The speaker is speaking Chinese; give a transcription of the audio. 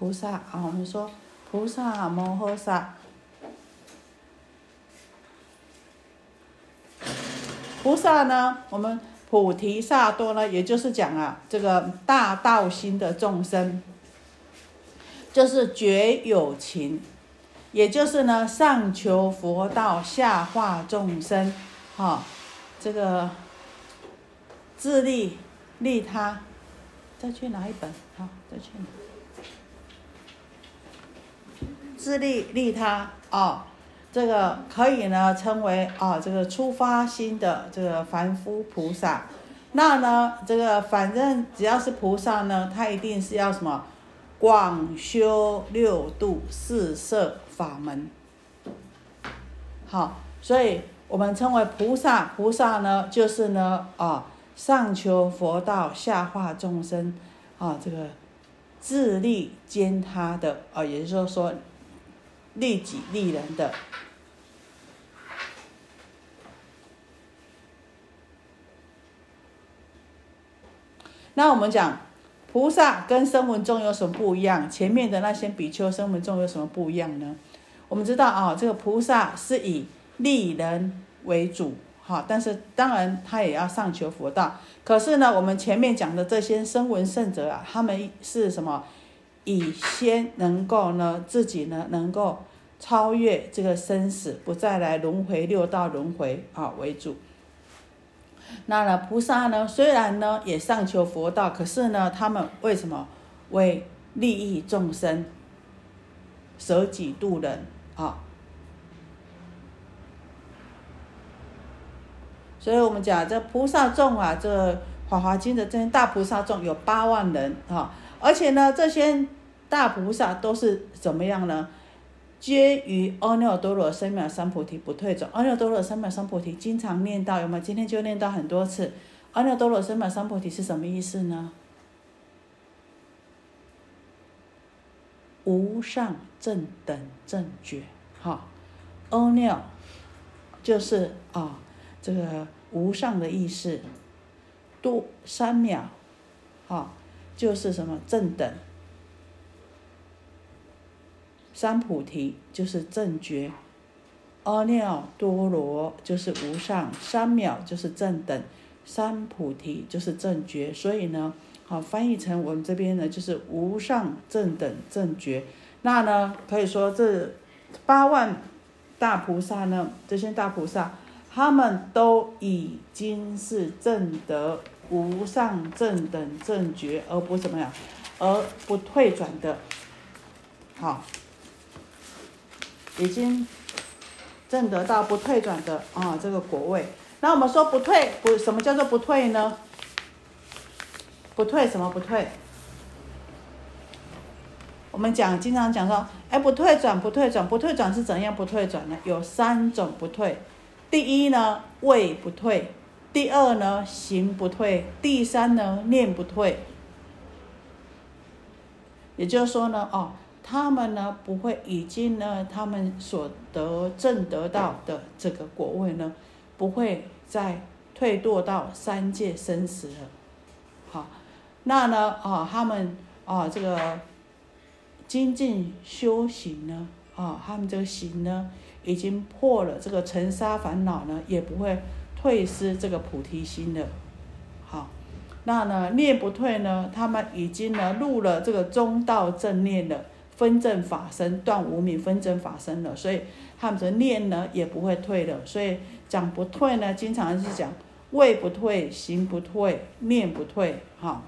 菩萨啊，我们说菩萨摩诃萨，菩萨呢，我们菩提萨多呢，也就是讲啊，这个大道心的众生，就是觉有情，也就是呢，上求佛道，下化众生，哈，这个自利利他，再去拿一本，好，再去拿。自利利他哦，这个可以呢称为啊这个出发心的这个凡夫菩萨。那呢这个反正只要是菩萨呢，他一定是要什么广修六度四摄法门。好，所以我们称为菩萨。菩萨呢就是呢啊上求佛道，下化众生啊这个自利兼他的啊，也就是说。利己利人的，那我们讲菩萨跟声闻众有什么不一样？前面的那些比丘、声闻众有什么不一样呢？我们知道啊，这个菩萨是以利人为主，哈，但是当然他也要上求佛道。可是呢，我们前面讲的这些声闻圣者啊，他们是什么？以先能够呢，自己呢能够超越这个生死，不再来轮回六道轮回啊为主。那呢，菩萨呢虽然呢也上求佛道，可是呢他们为什么为利益众生，舍己度人啊？所以我们讲这菩萨众啊，这《华华经》的这些大菩萨众有八万人哈。而且呢，这些大菩萨都是怎么样呢？皆于阿耨多罗三藐三菩提不退转。阿耨多罗三藐三菩提经常念到，有没有？今天就念到很多次。阿耨多罗三藐三菩提是什么意思呢？无上正等正觉，哈，阿耨就是啊，这个无上的意思，多三藐，哈。就是什么正等，三菩提就是正觉，阿耨多罗就是无上，三藐就是正等，三菩提就是正觉。所以呢，好翻译成我们这边呢就是无上正等正觉。那呢可以说这八万大菩萨呢，这些大菩萨他们都已经是正得。无上正等正觉，而不怎么样，而不退转的，好，已经正得到不退转的啊这个果位。那我们说不退，不什么叫做不退呢？不退什么不退？我们讲经常讲说，哎，不退转，不退转，不退转是怎样不退转呢？有三种不退。第一呢，位不退。第二呢，行不退；第三呢，念不退。也就是说呢，哦，他们呢不会已经呢，他们所得正得到的这个果位呢，不会再退堕到三界生死了。好，那呢，啊，他们啊，这个精进修行呢，啊，他们这个行呢，已经破了这个尘沙烦恼呢，也不会。退失这个菩提心的，好，那呢念不退呢？他们已经呢入了这个中道正念的分正法身，断无明分正法身了，所以他们的念呢也不会退了。所以讲不退呢，经常是讲位不退，行不退，念不退，哈。